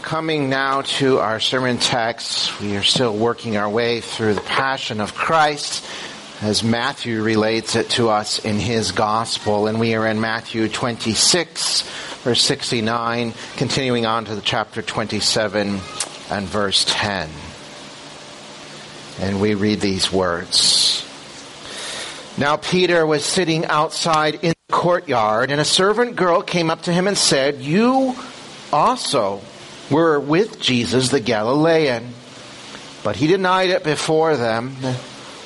Coming now to our sermon text, we are still working our way through the Passion of Christ as Matthew relates it to us in his gospel. And we are in Matthew 26, verse 69, continuing on to the chapter 27 and verse 10. And we read these words. Now Peter was sitting outside in the courtyard, and a servant girl came up to him and said, You also were with Jesus the Galilean. But he denied it before them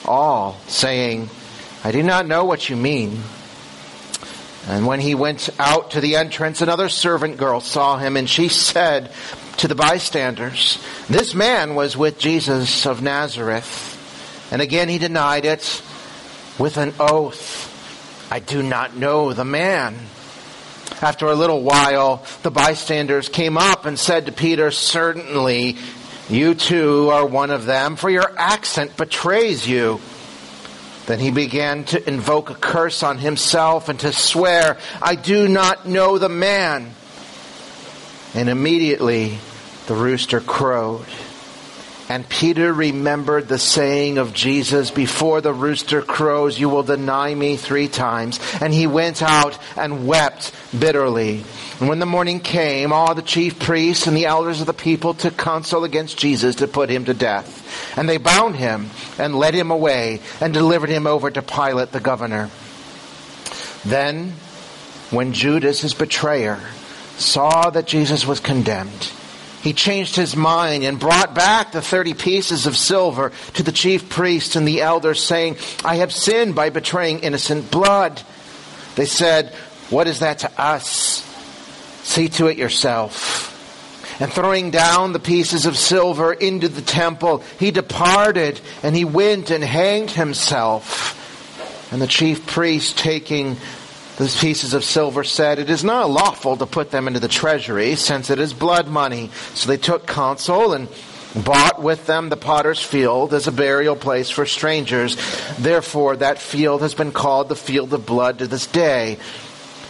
all, saying, I do not know what you mean. And when he went out to the entrance, another servant girl saw him, and she said to the bystanders, This man was with Jesus of Nazareth. And again he denied it with an oath. I do not know the man. After a little while, the bystanders came up and said to Peter, Certainly you too are one of them, for your accent betrays you. Then he began to invoke a curse on himself and to swear, I do not know the man. And immediately the rooster crowed. And Peter remembered the saying of Jesus, before the rooster crows, you will deny me three times. And he went out and wept bitterly. And when the morning came, all the chief priests and the elders of the people took counsel against Jesus to put him to death. And they bound him and led him away and delivered him over to Pilate the governor. Then, when Judas, his betrayer, saw that Jesus was condemned, he changed his mind and brought back the 30 pieces of silver to the chief priests and the elders, saying, I have sinned by betraying innocent blood. They said, What is that to us? See to it yourself. And throwing down the pieces of silver into the temple, he departed and he went and hanged himself. And the chief priest, taking those pieces of silver said, It is not lawful to put them into the treasury, since it is blood money. So they took counsel and bought with them the potter's field as a burial place for strangers. Therefore, that field has been called the field of blood to this day.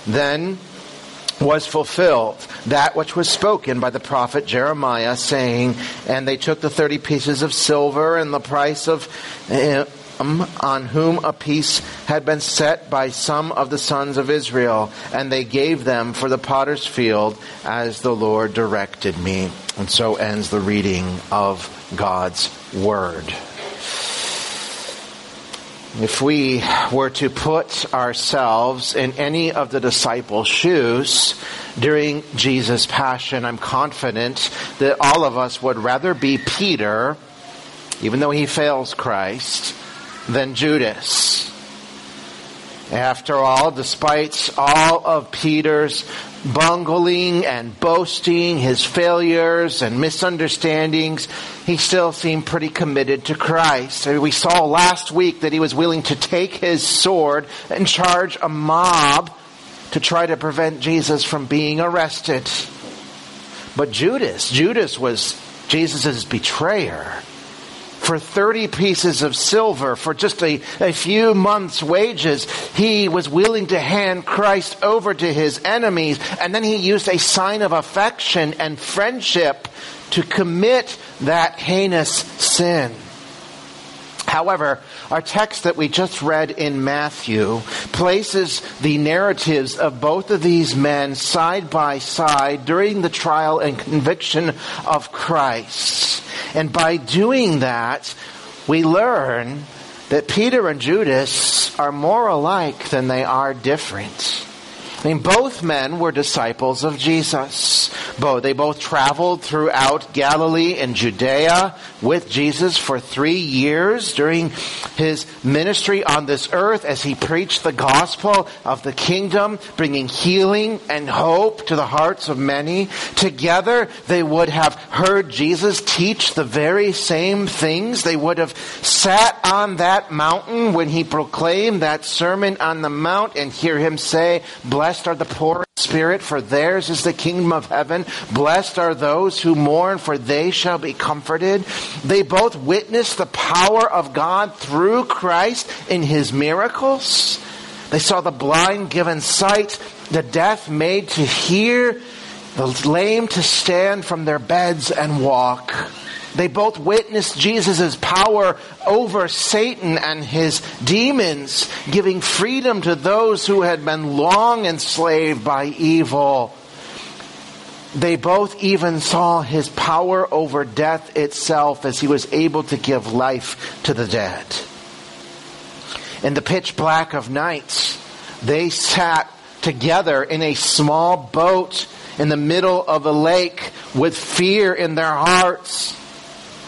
Then was fulfilled that which was spoken by the prophet Jeremiah, saying, And they took the thirty pieces of silver and the price of. Eh, On whom a piece had been set by some of the sons of Israel, and they gave them for the potter's field as the Lord directed me. And so ends the reading of God's Word. If we were to put ourselves in any of the disciples' shoes during Jesus' passion, I'm confident that all of us would rather be Peter, even though he fails Christ, than Judas. After all, despite all of Peter's bungling and boasting, his failures and misunderstandings, he still seemed pretty committed to Christ. We saw last week that he was willing to take his sword and charge a mob to try to prevent Jesus from being arrested. But Judas, Judas was Jesus' betrayer for 30 pieces of silver, for just a, a few months' wages, he was willing to hand Christ over to his enemies. And then he used a sign of affection and friendship to commit that heinous sin. However, our text that we just read in Matthew places the narratives of both of these men side by side during the trial and conviction of Christ. And by doing that, we learn that Peter and Judas are more alike than they are different. I mean, both men were disciples of Jesus. Both, they both traveled throughout Galilee and Judea with Jesus for three years during his ministry on this earth as he preached the gospel of the kingdom, bringing healing and hope to the hearts of many. Together, they would have heard Jesus teach the very same things. They would have sat on that mountain when he proclaimed that sermon on the mount and hear him say, blessed Blessed are the poor in spirit, for theirs is the kingdom of heaven. Blessed are those who mourn, for they shall be comforted. They both witnessed the power of God through Christ in his miracles. They saw the blind given sight, the deaf made to hear, the lame to stand from their beds and walk. They both witnessed Jesus' power over Satan and his demons, giving freedom to those who had been long enslaved by evil. They both even saw his power over death itself as he was able to give life to the dead. In the pitch black of night, they sat together in a small boat in the middle of a lake with fear in their hearts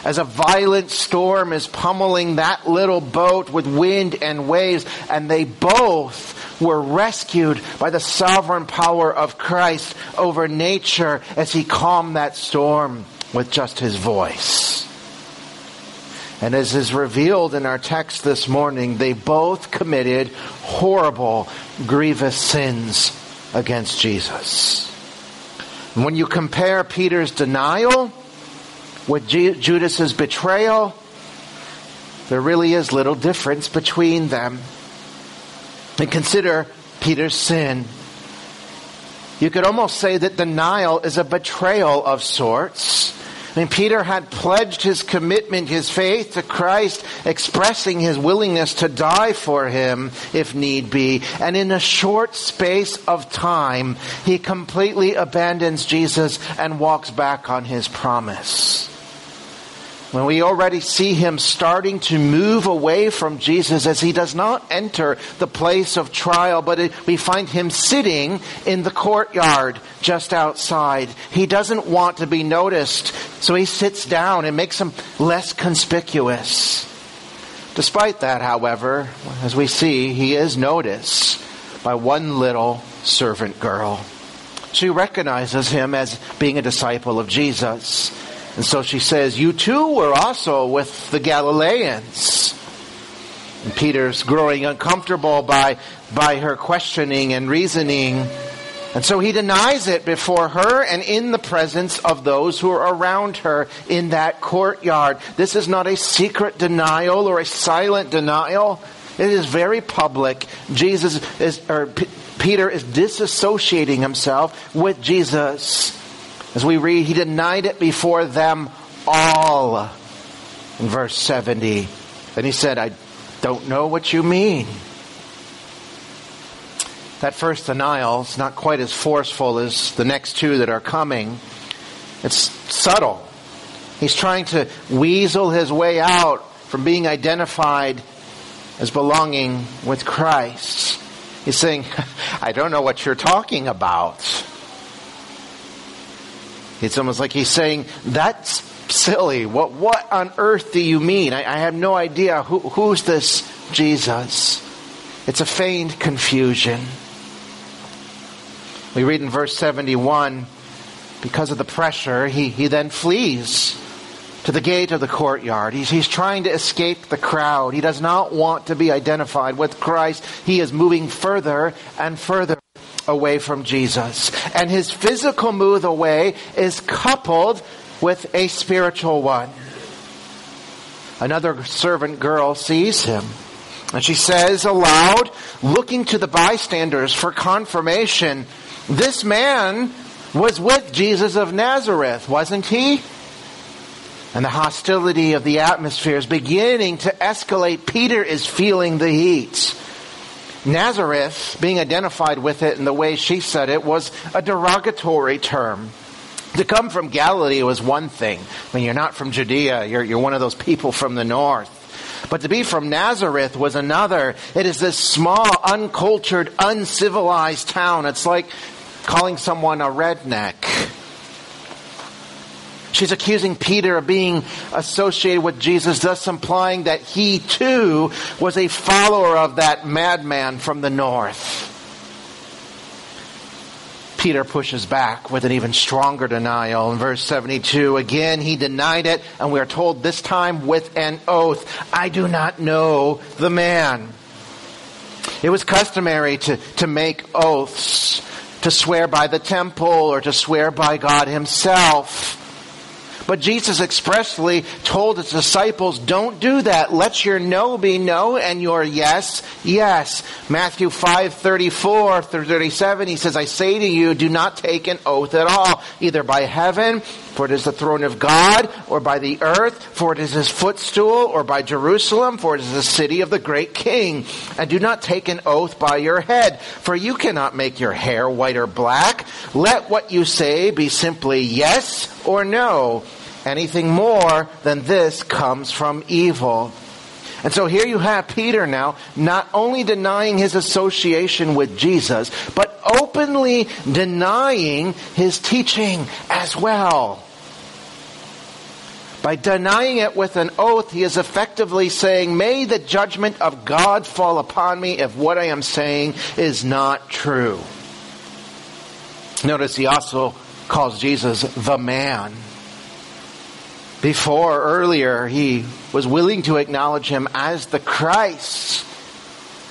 as a violent storm is pummeling that little boat with wind and waves, and they both were rescued by the sovereign power of Christ over nature as he calmed that storm with just his voice. And as is revealed in our text this morning, they both committed horrible, grievous sins against Jesus. When you compare Peter's denial with Judas's betrayal, there really is little difference between them. And consider Peter's sin. You could almost say that denial is a betrayal of sorts. I mean, Peter had pledged his commitment, his faith to Christ, expressing his willingness to die for him if need be. And in a short space of time, he completely abandons Jesus and walks back on his promise when we already see him starting to move away from Jesus as he does not enter the place of trial, but it, we find him sitting in the courtyard just outside. He doesn't want to be noticed, so he sits down and makes him less conspicuous. Despite that, however, as we see, he is noticed by one little servant girl. She recognizes him as being a disciple of Jesus. And so she says, You too were also with the Galileans. And Peter's growing uncomfortable by, by her questioning and reasoning. And so he denies it before her and in the presence of those who are around her in that courtyard. This is not a secret denial or a silent denial. It is very public. Jesus is, or P- Peter is disassociating himself with Jesus. As we read, he denied it before them all. In verse 70. And he said, I don't know what you mean. That first denial is not quite as forceful as the next two that are coming. It's subtle. He's trying to weasel his way out from being identified as belonging with Christ. He's saying, I don't know what you're talking about. It's almost like he's saying, that's silly. What, what on earth do you mean? I, I have no idea. Who, who's this Jesus? It's a feigned confusion. We read in verse 71, because of the pressure, he, he then flees to the gate of the courtyard. He's, he's trying to escape the crowd. He does not want to be identified with Christ. He is moving further and further away from Jesus. And his physical move away is coupled with a spiritual one. Another servant girl sees him. And she says aloud, looking to the bystanders for confirmation, this man was with Jesus of Nazareth, wasn't he? And the hostility of the atmosphere is beginning to escalate. Peter is feeling the heat. Nazareth, being identified with it in the way she said it, was a derogatory term. To come from Galilee was one thing. When you're not from Judea, you're, you're one of those people from the north. But to be from Nazareth was another. It is this small, uncultured, uncivilized town. It's like calling someone a redneck. She's accusing Peter of being associated with Jesus, thus implying that he too was a follower of that madman from the north. Peter pushes back with an even stronger denial. In verse 72, again, he denied it, and we are told this time with an oath, I do not know the man. It was customary to, to make oaths, to swear by the temple or to swear by God himself. But Jesus expressly told his disciples, don't do that. Let your no be no and your yes, yes. Matthew 5, 34 through 37, he says, I say to you, do not take an oath at all, either by heaven, for it is the throne of God, or by the earth, for it is his footstool, or by Jerusalem, for it is the city of the great king. And do not take an oath by your head, for you cannot make your hair white or black. Let what you say be simply yes or no. Anything more than this comes from evil. And so here you have Peter now not only denying his association with Jesus, but openly denying his teaching as well. By denying it with an oath, he is effectively saying, May the judgment of God fall upon me if what I am saying is not true. Notice he also calls Jesus the man. Before, earlier, he was willing to acknowledge him as the Christ.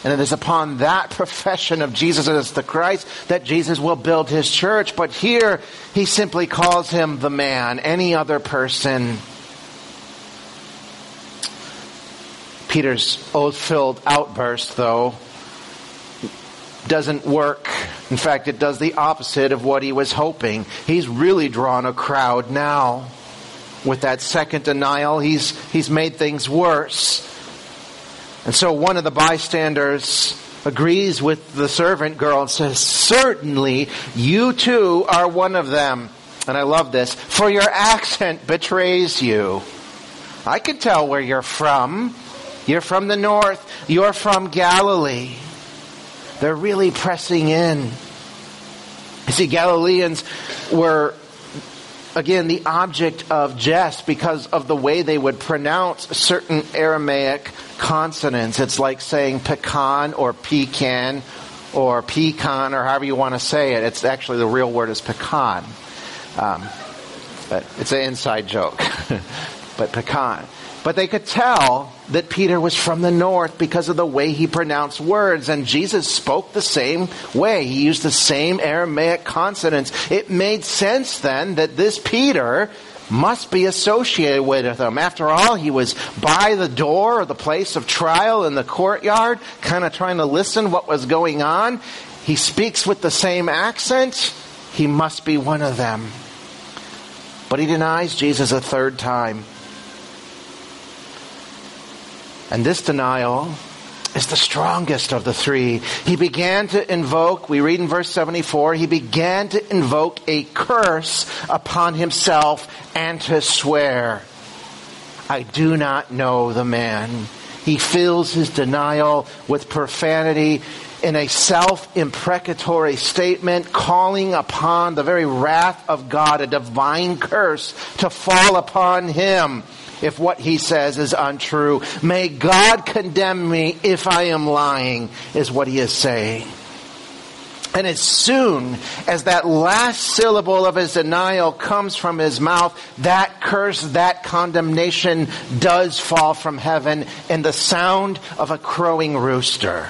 And it is upon that profession of Jesus as the Christ that Jesus will build his church. But here, he simply calls him the man, any other person. Peter's oath-filled outburst, though, doesn't work. In fact, it does the opposite of what he was hoping. He's really drawn a crowd now with that second denial, he's, he's made things worse. And so one of the bystanders agrees with the servant girl and says, Certainly, you too are one of them. And I love this. For your accent betrays you. I can tell where you're from. You're from the north. You're from Galilee. They're really pressing in. You see, Galileans were again, the object of jest because of the way they would pronounce certain Aramaic consonants. It's like saying pecan or pecan or pecan or however you want to say it. It's actually the real word is pecan. Um, but it's an inside joke. but pecan. But they could tell that Peter was from the north because of the way he pronounced words. And Jesus spoke the same way. He used the same Aramaic consonants. It made sense then that this Peter must be associated with them. After all, he was by the door or the place of trial in the courtyard, kind of trying to listen what was going on. He speaks with the same accent. He must be one of them. But he denies Jesus a third time. And this denial is the strongest of the three. He began to invoke, we read in verse 74, he began to invoke a curse upon himself and to swear, I do not know the man. He fills his denial with profanity in a self-imprecatory statement, calling upon the very wrath of God, a divine curse to fall upon him if what he says is untrue. May God condemn me if I am lying, is what he is saying. And as soon as that last syllable of his denial comes from his mouth, that curse, that condemnation does fall from heaven in the sound of a crowing rooster.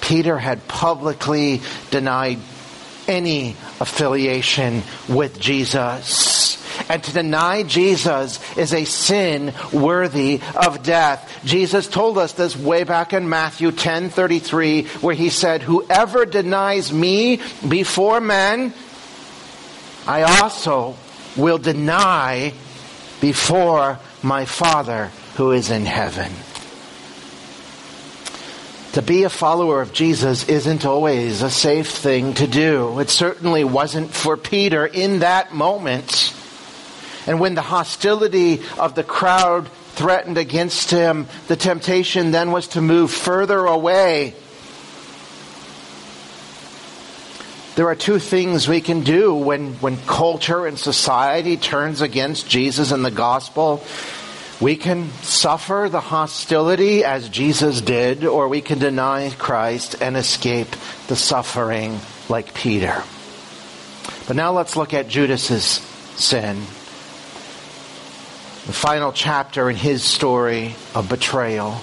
Peter had publicly denied any affiliation with Jesus. And to deny Jesus is a sin worthy of death. Jesus told us this way back in Matthew 10:33 where he said, "Whoever denies me before men, I also will deny before my Father who is in heaven." To be a follower of Jesus isn't always a safe thing to do. It certainly wasn't for Peter in that moment. And when the hostility of the crowd threatened against him, the temptation then was to move further away. There are two things we can do when, when culture and society turns against Jesus and the gospel. We can suffer the hostility as Jesus did, or we can deny Christ and escape the suffering like Peter. But now let's look at Judas's sin the final chapter in his story of betrayal.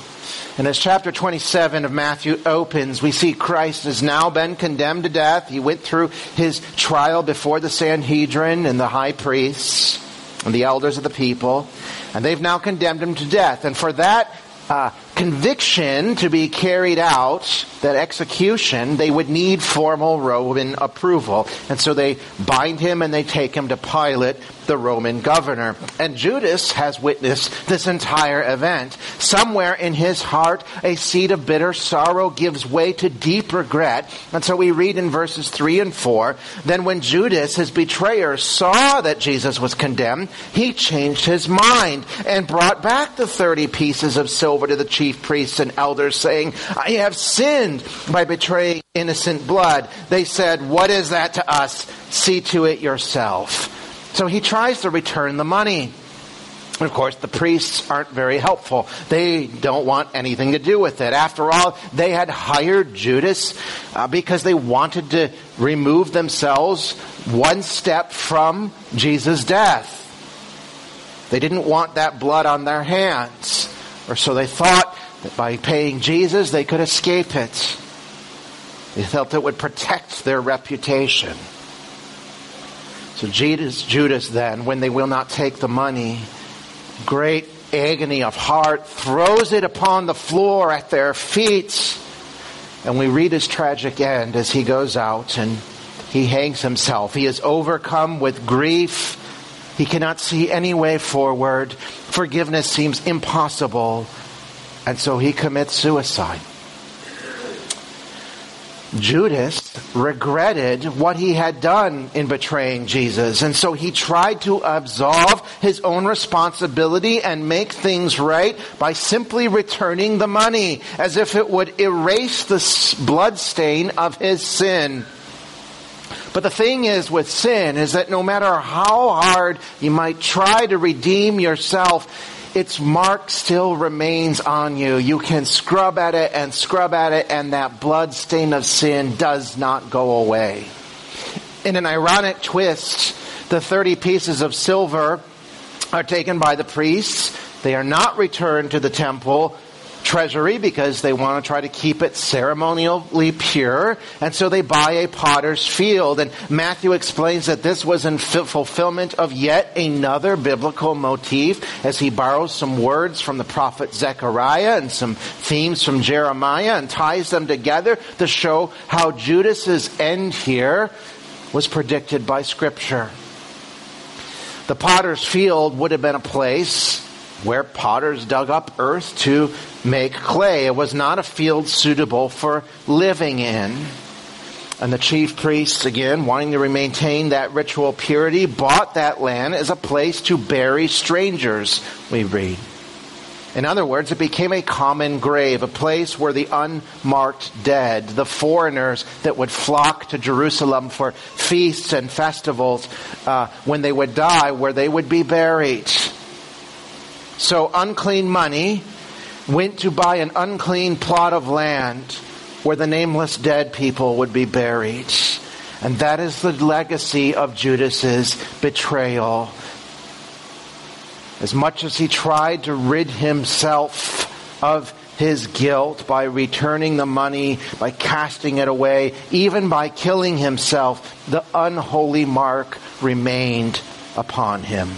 And as chapter 27 of Matthew opens, we see Christ has now been condemned to death. He went through his trial before the Sanhedrin and the high priests. and the elders of the people, and they've now condemned him to death. And for that uh, conviction to be carried out, that execution, they would need formal Roman approval. And so they bind him and they take him to Pilate, the Roman governor. And Judas has witnessed this entire event. Somewhere in his heart, a seed of bitter sorrow gives way to deep regret. And so we read in verses 3 and 4, then when Judas, his betrayer, saw that Jesus was condemned, he changed his mind and brought back the 30 pieces of silver to the chief priests and elders, saying, I have sinned by betraying innocent blood. They said, What is that to us? See to it yourself. So he tries to return the money. And of course, the priests aren't very helpful. They don't want anything to do with it. After all, they had hired Judas uh, because they wanted to remove themselves one step from Jesus' death. They didn't want that blood on their hands. Or so they thought that by paying Jesus, they could escape it. They felt it would protect their reputation. So Judas, Judas then, when they will not take the money, great agony of heart, throws it upon the floor at their feet. And we read his tragic end as he goes out and he hangs himself. He is overcome with grief. He cannot see any way forward. Forgiveness seems impossible. And so he commits suicide. Judas regretted what he had done in betraying Jesus. And so he tried to absolve his own responsibility and make things right by simply returning the money as if it would erase the blood stain of his sin. But the thing is with sin is that no matter how hard you might try to redeem yourself, its mark still remains on you. You can scrub at it and scrub at it and that blood stain of sin does not go away. In an ironic twist, the 30 pieces of silver are taken by the priests. They are not returned to the temple treasury because they want to try to keep it ceremonially pure. And so they buy a potter's field. And Matthew explains that this was in fulfillment of another biblical motif as he borrows some words from the prophet Zechariah and some themes from Jeremiah and ties them together to show how Judas's end here was predicted by scripture. The potter's field would have been a place where potters dug up earth to make clay. It was not a field suitable for living in. And the chief priests, again, wanting to maintain that ritual purity, bought that land as a place to bury strangers, we read. In other words, it became a common grave, a place where the unmarked dead, the foreigners that would flock to Jerusalem for feasts and festivals, uh, when they would die, where they would be buried. So unclean money went to buy an unclean plot of land where the nameless dead people would be buried. And that is the legacy of Judas's betrayal. As much as he tried to rid himself of his guilt by returning the money, by casting it away, even by killing himself, the unholy mark remained upon him.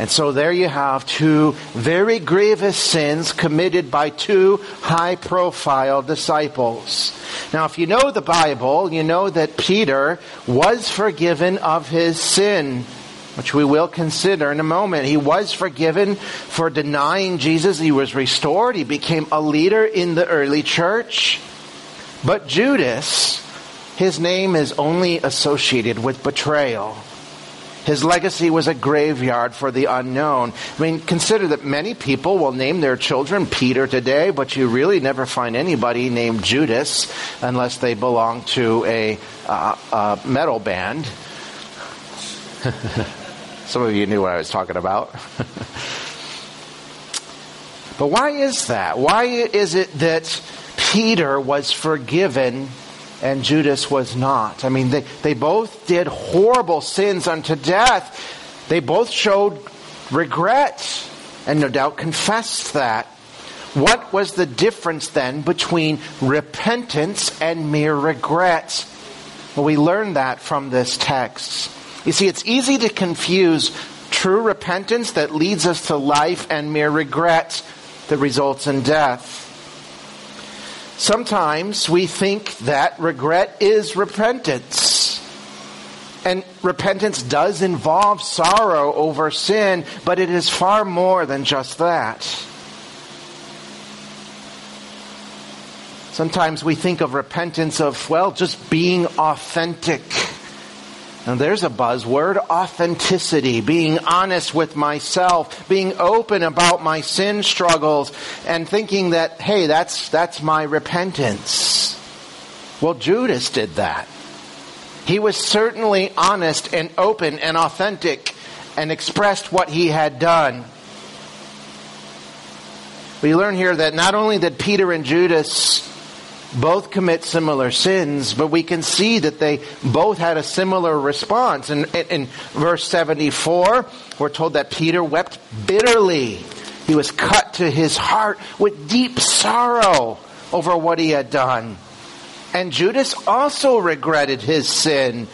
And so there you have two very grievous sins committed by two high profile disciples. Now, if you know the Bible, you know that Peter was forgiven of his sin which we will consider in a moment. He was forgiven for denying Jesus. He was restored. He became a leader in the early church. But Judas, his name is only associated with betrayal. His legacy was a graveyard for the unknown. I mean, consider that many people will name their children Peter today, but you really never find anybody named Judas unless they belong to a, uh, metal band. Some of you knew what I was talking about. but why is that? Why is it that Peter was forgiven and Judas was not. I mean, they, they both did horrible sins unto death. They both showed regret and no doubt confessed that. What was the difference then between repentance and mere regret? Well, we learn that from this text. You see, it's easy to confuse true repentance that leads us to life and mere regret that results in death. Sometimes we think that regret is repentance. And repentance does involve sorrow over sin, but it is far more than just that. Sometimes we think of repentance of, well, just being authentic. And there's a buzzword, authenticity, being honest with myself, being open about my sin struggles, and thinking that, hey, that's, that's my repentance. Well, Judas did that. He was certainly honest and open and authentic and expressed what he had done. We learn here that not only did Peter and Judas both commit similar sins, but we can see that they both had a similar response. In, in, in, verse 74, we're told that Peter wept bitterly. He was cut to his heart with deep sorrow over what he had done. And Judas also regretted his sin.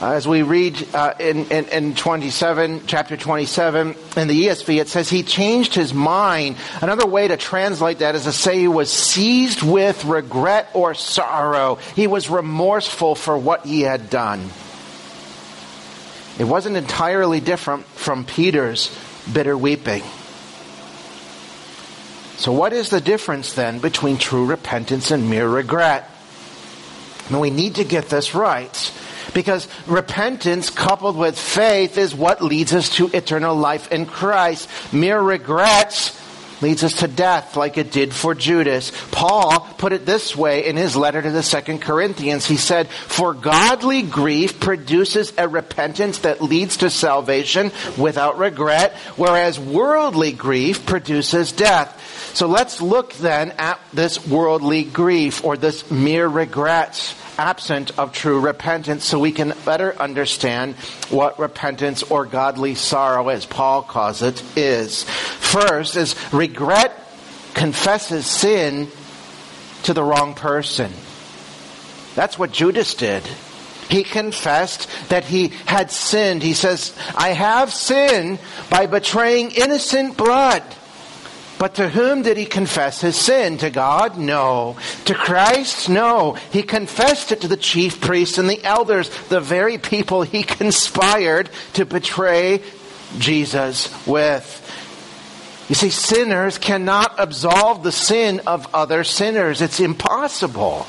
Uh, as we read uh, in, in, in 27, chapter 27, in the ESV, it says he changed his mind. Another way to translate that is to say he was seized with regret or sorrow. He was remorseful for what he had done. It wasn't entirely different from Peter's bitter weeping. So, what is the difference then between true repentance and mere regret? And we need to get this right. Because repentance coupled with faith is what leads us to eternal life in Christ. Mere regrets leads us to death like it did for Judas. Paul put it this way in his letter to the second Corinthians. He said, for godly grief produces a repentance that leads to salvation without regret, whereas worldly grief produces death. So let's look then at this worldly grief or this mere regret absent of true repentance so we can better understand what repentance or godly sorrow, as Paul calls it, is. First is regret confesses sin to the wrong person. That's what Judas did. He confessed that he had sinned. He says, I have sinned by betraying innocent blood. But to whom did he confess his sin? To God? No. To Christ? No. He confessed it to the chief priests and the elders, the very people he conspired to betray Jesus with. You see, sinners cannot absolve the sin of other sinners. It's impossible.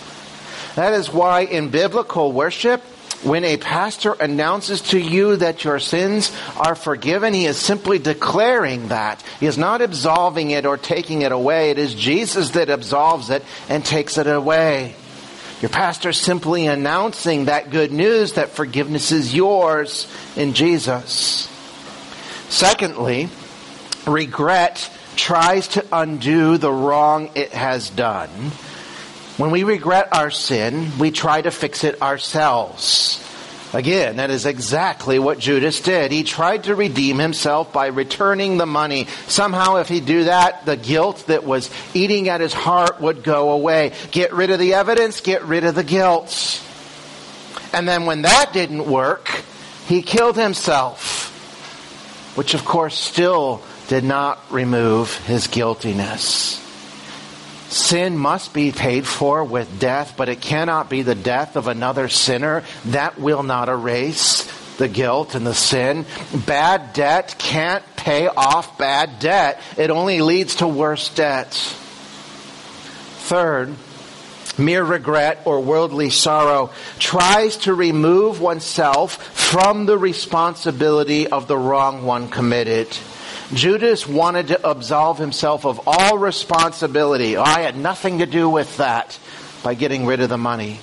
That is why in biblical worship, when a pastor announces to you that your sins are forgiven, he is simply declaring that. He is not absolving it or taking it away. It is Jesus that absolves it and takes it away. Your pastor is simply announcing that good news that forgiveness is yours in Jesus. Secondly, regret tries to undo the wrong it has done when we regret our sin, we try to fix it ourselves. Again, that is exactly what Judas did. He tried to redeem himself by returning the money. Somehow, if he'd do that, the guilt that was eating at his heart would go away. Get rid of the evidence, get rid of the guilt. And then when that didn't work, he killed himself. Which of course still did not remove his guiltiness. Sin must be paid for with death, but it cannot be the death of another sinner. That will not erase the guilt and the sin. Bad debt can't pay off bad debt. It only leads to worse debts. Third, mere regret or worldly sorrow tries to remove oneself from the responsibility of the wrong one committed. Judas wanted to absolve himself of all responsibility. Oh, I had nothing to do with that by getting rid of the money.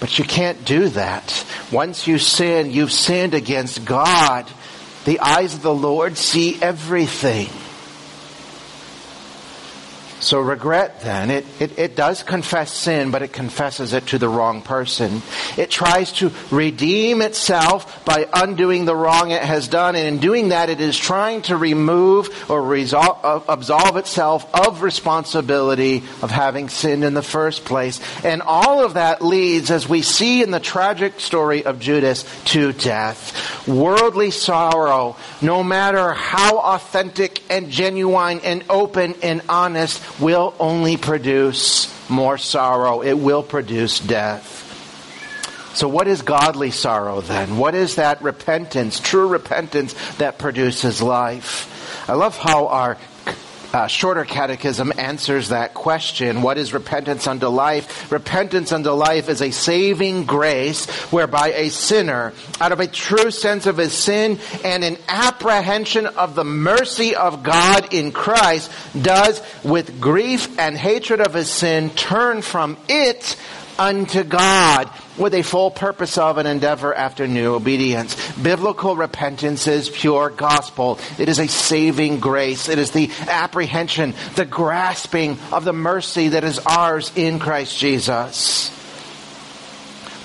But you can't do that. Once you sin, you've sinned against God. The eyes of the Lord see everything. So regret then, it, it, it, does confess sin, but it confesses it to the wrong person. It tries to redeem itself by undoing the wrong it has done, and in doing that it is trying to remove or resolve, uh, absolve itself of responsibility of having sinned in the first place. And all of that leads, as we see in the tragic story of Judas, to death. Worldly sorrow, no matter how authentic and genuine and open and honest, will only produce more sorrow. It will produce death. So, what is godly sorrow then? What is that repentance, true repentance that produces life? I love how our uh, shorter catechism answers that question. What is repentance unto life? Repentance unto life is a saving grace whereby a sinner, out of a true sense of his sin and an apprehension of the mercy of God in Christ, does with grief and hatred of his sin turn from it unto God with a full purpose of an endeavor after new obedience. Biblical repentance is pure gospel. It is a saving grace. It is the apprehension, the grasping of the mercy that is ours in Christ Jesus.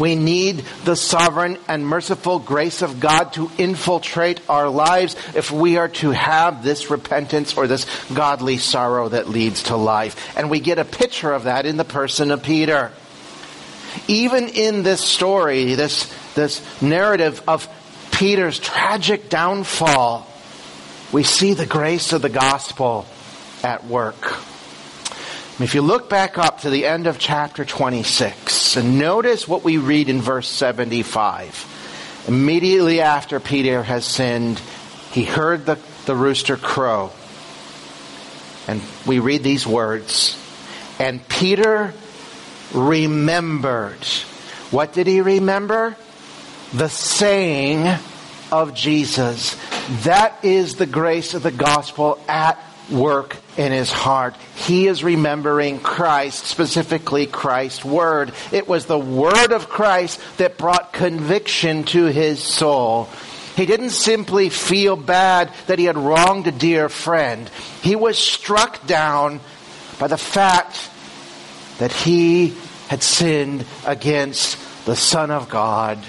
We need the sovereign and merciful grace of God to infiltrate our lives if we are to have this repentance or this godly sorrow that leads to life. And we get a picture of that in the person of Peter. Even in this story, this, this narrative of Peter's tragic downfall, we see the grace of the gospel at work. If you look back up to the end of chapter 26 and notice what we read in verse 75. Immediately after Peter has sinned, he heard the, the rooster crow. And we read these words. And Peter remembered. What did he remember? The saying of Jesus. That is the grace of the gospel at work in his heart. He is remembering Christ, specifically Christ's word. It was the word of Christ that brought conviction to his soul. He didn't simply feel bad that he had wronged a dear friend. He was struck down by the fact that he had sinned against the Son of God,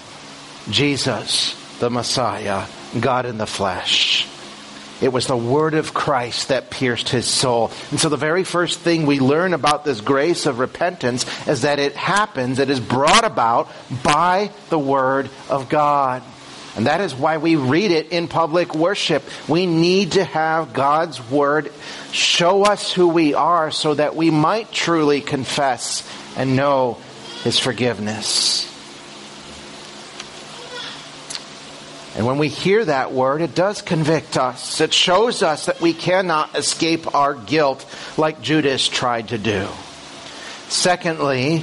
Jesus, the Messiah, God in the flesh. It was the word of Christ that pierced his soul. And so the very first thing we learn about this grace of repentance is that it happens, it is brought about by the word of God. And that is why we read it in public worship. We need to have God's Word show us who we are so that we might truly confess and know His forgiveness. And when we hear that word, it does convict us. It shows us that we cannot escape our guilt like Judas tried to do. Secondly,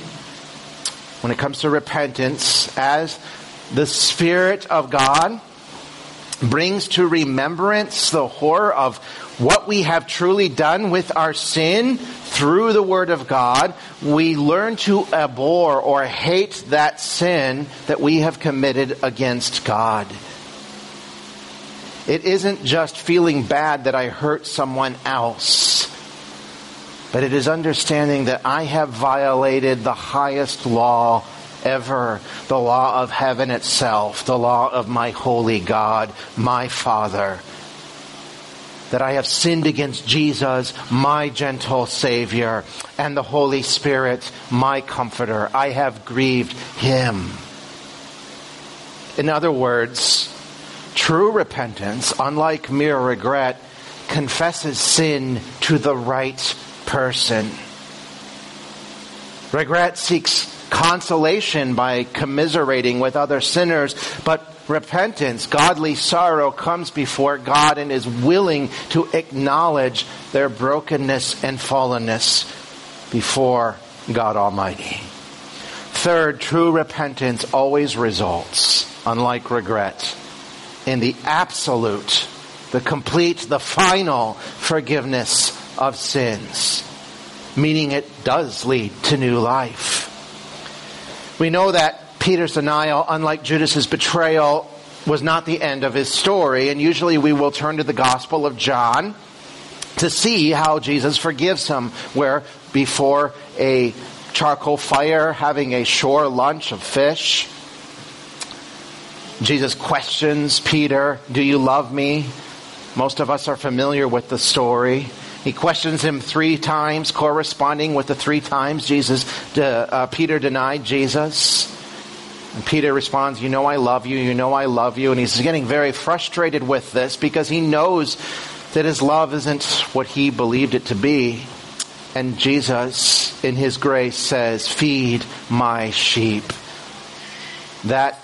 when it comes to repentance, as the Spirit of God brings to remembrance the horror of what we have truly done with our sin through the Word of God, we learn to abhor or hate that sin that we have committed against God. It isn't just feeling bad that I hurt someone else, but it is understanding that I have violated the highest law ever the law of heaven itself, the law of my holy God, my Father. That I have sinned against Jesus, my gentle Savior, and the Holy Spirit, my Comforter. I have grieved Him. In other words, true repentance, unlike mere regret, confesses sin to the right person. Regret seeks consolation by commiserating with other sinners, but repentance, godly sorrow comes before God and is willing to acknowledge their brokenness and fallenness before God Almighty. Third, true repentance always results, unlike regret, in the absolute, the complete, the final forgiveness of sins, meaning it does lead to new life. We know that Peter's denial, unlike Judas's betrayal, was not the end of his story, and usually we will turn to the Gospel of John to see how Jesus forgives him, where before a charcoal fire, having a shore lunch of fish, Jesus questions Peter, Do you love me? Most of us are familiar with the story. He questions him three times, corresponding with the three times Jesus, uh, Peter denied Jesus. And Peter responds, You know I love you, you know I love you. And he's getting very frustrated with this because he knows that his love isn't what he believed it to be. And Jesus, in his grace, says, Feed my sheep. That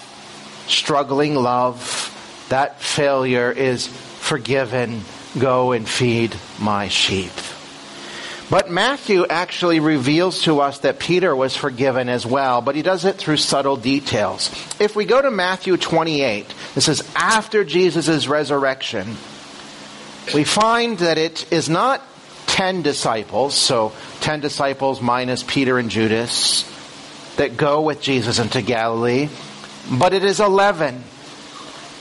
struggling love, that failure is forgiven. Go and feed my sheep. But Matthew actually reveals to us that Peter was forgiven as well, but he does it through subtle details. If we go to Matthew 28, this is after Jesus' resurrection, we find that it is not 10 disciples, so 10 disciples minus Peter and Judas, that go with Jesus into Galilee, but it is 11.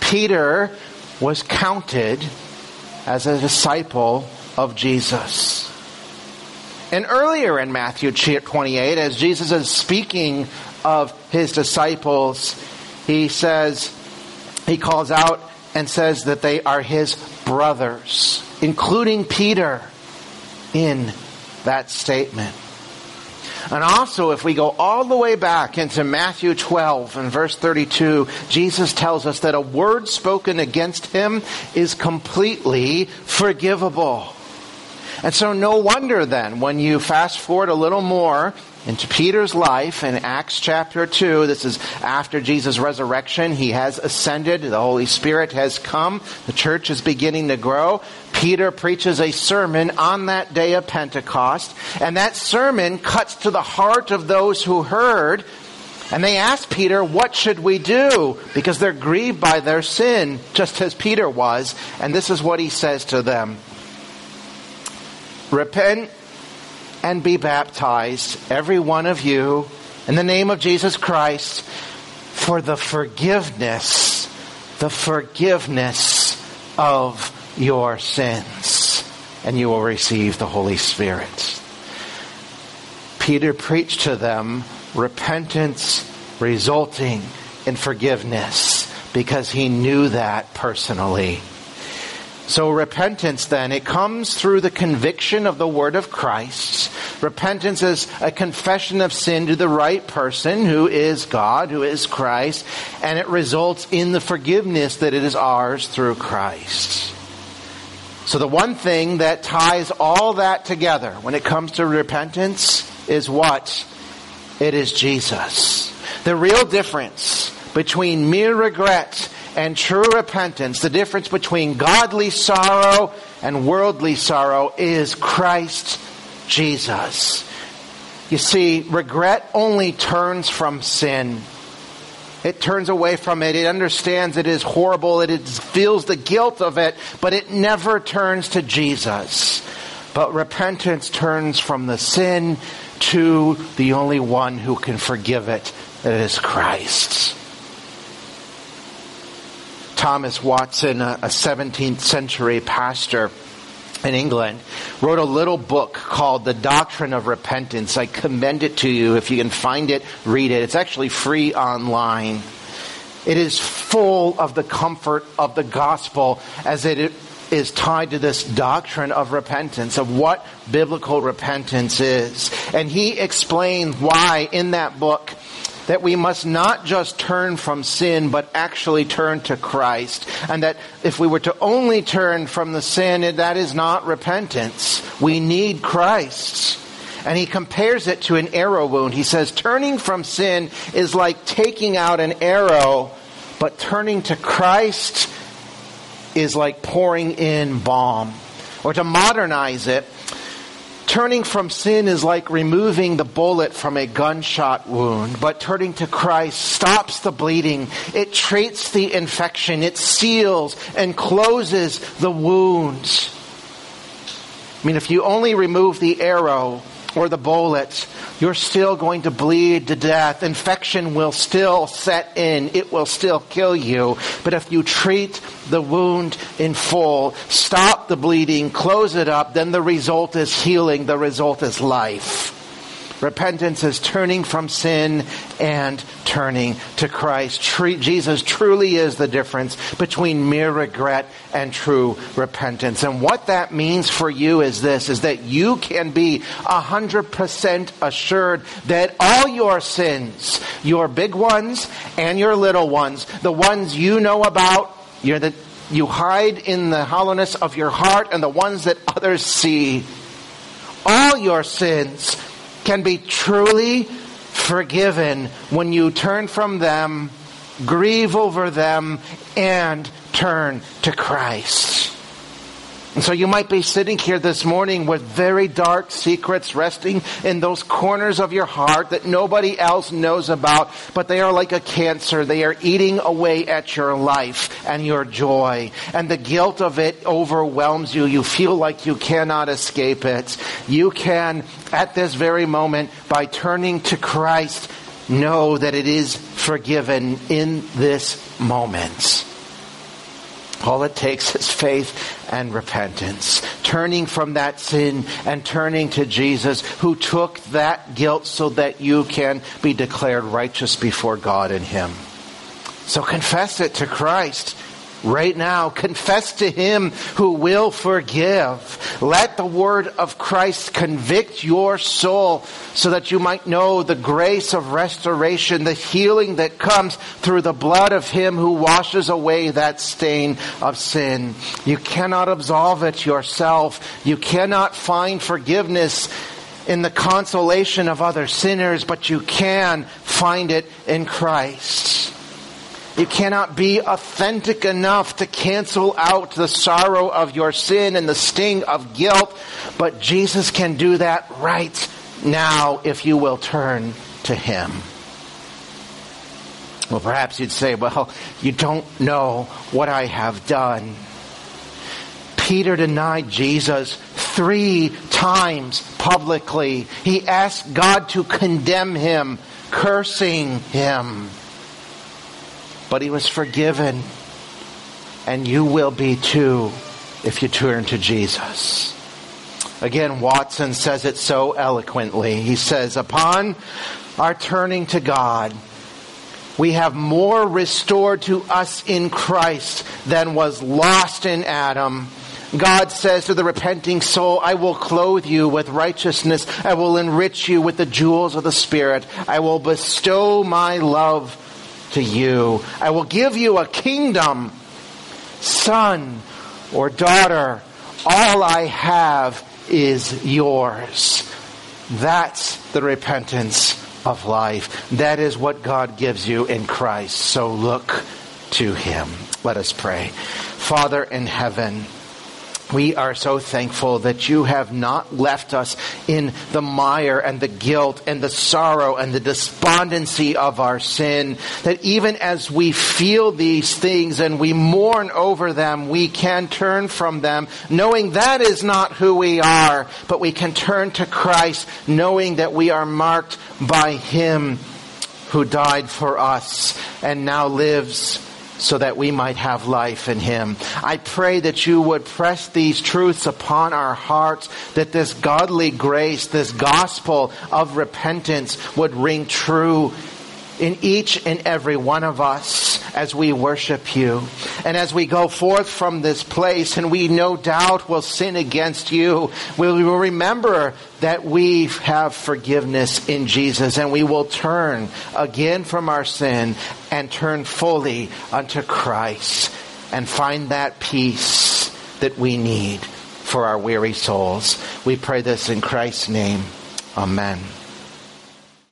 Peter was counted as a disciple of Jesus. And earlier in Matthew 28, as Jesus is speaking of his disciples, he says, he calls out and says that they are his brothers, including Peter in that statement. And also, if we go all the way back into Matthew 12 and verse 32, Jesus tells us that a word spoken against him is completely forgivable. And so no wonder then, when you fast forward a little more into Peter's life in Acts chapter 2, this is after Jesus' resurrection, he has ascended, the Holy Spirit has come, the church is beginning to grow. Peter preaches a sermon on that day of Pentecost, and that sermon cuts to the heart of those who heard, and they ask Peter, what should we do? Because they're grieved by their sin, just as Peter was, and this is what he says to them. Repent and be baptized, every one of you, in the name of Jesus Christ, for the forgiveness, the forgiveness of your sins, and you will receive the Holy Spirit. Peter preached to them repentance resulting in forgiveness because he knew that personally. So repentance then, it comes through the conviction of the word of Christ. Repentance is a confession of sin to the right person who is God, who is Christ, and it results in the forgiveness that it is ours through Christ. So the one thing that ties all that together when it comes to repentance is what? It is Jesus. The real difference between mere regret and true repentance, the difference between godly sorrow and worldly sorrow is Christ Jesus. You see, regret only turns from sin. It turns away from it. It understands it is horrible. It is, feels the guilt of it, but it never turns to Jesus. But repentance turns from the sin to the only one who can forgive it. That is Christ. Thomas Watson, a 17th century pastor in England, wrote a little book called The Doctrine of Repentance. I commend it to you. If you can find it, read it. It's actually free online. It is full of the comfort of the gospel as it is tied to this doctrine of repentance, of what biblical repentance is. And he explains why in that book that we must not just turn from sin, but actually turn to Christ. And that if we were to only turn from the sin, that is not repentance. We need Christ. And he compares it to an arrow wound. He says, turning from sin is like taking out an arrow, but turning to Christ is like pouring in balm. Or to modernize it, Turning from sin is like removing the bullet from a gunshot wound, but turning to Christ stops the bleeding. It treats the infection. It seals and closes the wounds. I mean, if you only remove the arrow or the bullet, you're still going to bleed to death. Infection will still set in. It will still kill you. But if you treat the wound in full, stop the bleeding, close it up, then the result is healing. The result is life. Repentance is turning from sin and turning to Christ. Jesus truly is the difference between mere regret and true repentance. And what that means for you is this, is that you can be a hundred percent assured that all your sins, your big ones and your little ones, the ones you know about, you're the, you hide in the hollowness of your heart and the ones that others see, all your sins can be truly forgiven when you turn from them, grieve over them, and turn to Christ. And so you might be sitting here this morning with very dark secrets resting in those corners of your heart that nobody else knows about, but they are like a cancer. They are eating away at your life and your joy. And the guilt of it overwhelms you. You feel like you cannot escape it. You can, at this very moment, by turning to Christ, know that it is forgiven in this moment. All it takes is faith and repentance. Turning from that sin and turning to Jesus who took that guilt so that you can be declared righteous before God in Him. So confess it to Christ right now. Confess to Him who will forgive. Let the word of Christ convict your soul so that you might know the grace of restoration, the healing that comes through the blood of Him who washes away that stain of sin. You cannot absolve it yourself. You cannot find forgiveness in the consolation of other sinners, but you can find it in Christ. You cannot be authentic enough to cancel out the sorrow of your sin and the sting of guilt, but Jesus can do that right now if you will turn to Him. Well, perhaps you'd say, well, you don't know what I have done. Peter denied Jesus three times publicly. He asked God to condemn him, cursing him but he was forgiven. And you will be too if you turn to Jesus. Again, Watson says it so eloquently. He says, upon our turning to God, we have more restored to us in Christ than was lost in Adam. God says to the repenting soul, I will clothe you with righteousness. I will enrich you with the jewels of the Spirit. I will bestow my love to you. I will give you a kingdom, son or daughter. All I have is yours. That's the repentance of life. That is what God gives you in Christ. So look to Him. Let us pray. Father in heaven, we are so thankful that you have not left us in the mire and the guilt and the sorrow and the despondency of our sin. That even as we feel these things and we mourn over them, we can turn from them knowing that is not who we are, but we can turn to Christ knowing that we are marked by Him who died for us and now lives so that we might have life in Him. I pray that you would press these truths upon our hearts, that this godly grace, this gospel of repentance would ring true in each and every one of us as we worship you. And as we go forth from this place, and we no doubt will sin against you, we will remember that we have forgiveness in Jesus, and we will turn again from our sin and turn fully unto Christ and find that peace that we need for our weary souls. We pray this in Christ's name. Amen.